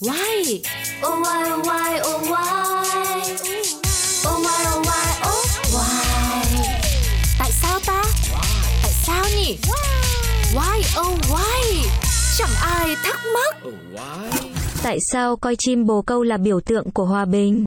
Why? Oh why oh why oh why? Oh why oh why oh why? Tại sao ta? Tại sao nhỉ? Why oh why? Chẳng ai thắc mắc. Tại sao coi chim bồ câu là biểu tượng của hòa bình?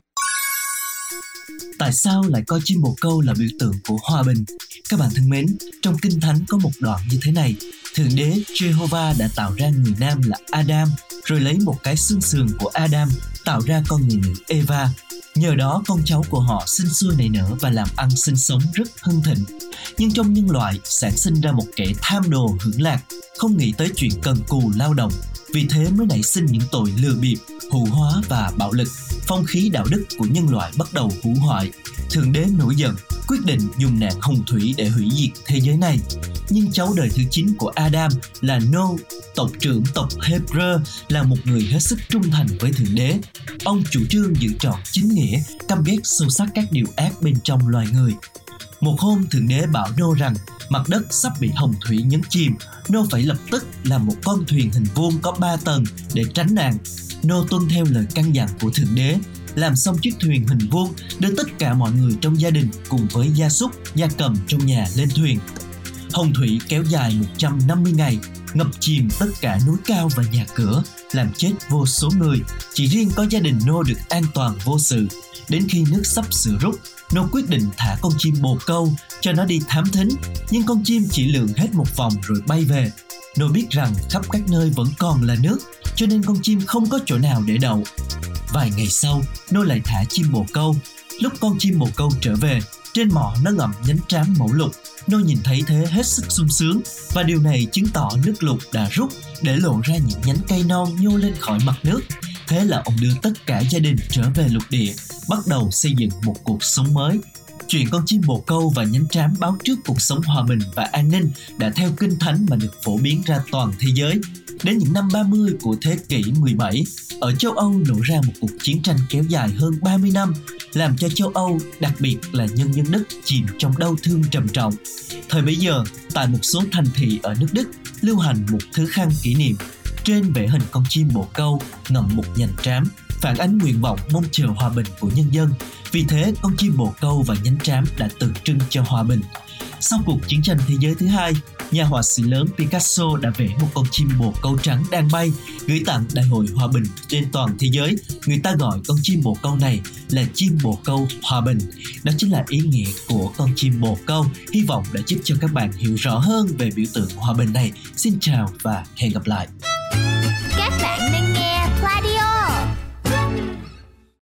Tại sao lại coi chim bồ câu là biểu tượng của hòa bình? Các bạn thân mến, trong Kinh Thánh có một đoạn như thế này. Thượng đế Jehovah đã tạo ra người nam là Adam, rồi lấy một cái xương sườn của Adam tạo ra con người nữ Eva. Nhờ đó con cháu của họ sinh sôi nảy nở và làm ăn sinh sống rất hưng thịnh. Nhưng trong nhân loại sản sinh ra một kẻ tham đồ hưởng lạc, không nghĩ tới chuyện cần cù lao động. Vì thế mới nảy sinh những tội lừa bịp, hủ hóa và bạo lực. Phong khí đạo đức của nhân loại bắt đầu hủ hoại. Thượng đế nổi giận, quyết định dùng nạn hồng thủy để hủy diệt thế giới này. Nhưng cháu đời thứ 9 của Adam là No, tộc trưởng tộc Hebrew là một người hết sức trung thành với Thượng Đế. Ông chủ trương giữ trọn chính nghĩa, căm ghét sâu sắc các điều ác bên trong loài người. Một hôm Thượng Đế bảo Nô rằng mặt đất sắp bị hồng thủy nhấn chìm, Nô phải lập tức làm một con thuyền hình vuông có 3 tầng để tránh nạn. Nô tuân theo lời căn dặn của Thượng Đế, làm xong chiếc thuyền hình vuông đưa tất cả mọi người trong gia đình cùng với gia súc, gia cầm trong nhà lên thuyền. Hồng thủy kéo dài 150 ngày, ngập chìm tất cả núi cao và nhà cửa, làm chết vô số người. Chỉ riêng có gia đình Nô được an toàn vô sự. Đến khi nước sắp sửa rút, Nô quyết định thả con chim bồ câu cho nó đi thám thính, nhưng con chim chỉ lượn hết một vòng rồi bay về. Nô biết rằng khắp các nơi vẫn còn là nước, cho nên con chim không có chỗ nào để đậu. Vài ngày sau, Nô lại thả chim bồ câu. Lúc con chim bồ câu trở về, trên mỏ nó ngậm nhánh trám mẫu lục nó nhìn thấy thế hết sức sung sướng và điều này chứng tỏ nước lục đã rút để lộ ra những nhánh cây non nhô lên khỏi mặt nước. Thế là ông đưa tất cả gia đình trở về lục địa, bắt đầu xây dựng một cuộc sống mới. Chuyện con chim bồ câu và nhánh trám báo trước cuộc sống hòa bình và an ninh đã theo kinh thánh mà được phổ biến ra toàn thế giới. Đến những năm 30 của thế kỷ 17, ở châu Âu nổ ra một cuộc chiến tranh kéo dài hơn 30 năm, làm cho châu Âu, đặc biệt là nhân dân Đức chìm trong đau thương trầm trọng. Thời bấy giờ, tại một số thành thị ở nước Đức, lưu hành một thứ khăn kỷ niệm. Trên vẽ hình con chim bồ câu ngậm một nhành trám, phản ánh nguyện vọng mong chờ hòa bình của nhân dân. Vì thế, con chim bồ câu và nhánh trám đã tượng trưng cho hòa bình. Sau cuộc chiến tranh thế giới thứ hai, nhà họa sĩ lớn Picasso đã vẽ một con chim bồ câu trắng đang bay gửi tặng Đại hội Hòa bình trên toàn thế giới. Người ta gọi con chim bồ câu này là chim bồ câu hòa bình. Đó chính là ý nghĩa của con chim bồ câu. Hy vọng đã giúp cho các bạn hiểu rõ hơn về biểu tượng hòa bình này. Xin chào và hẹn gặp lại.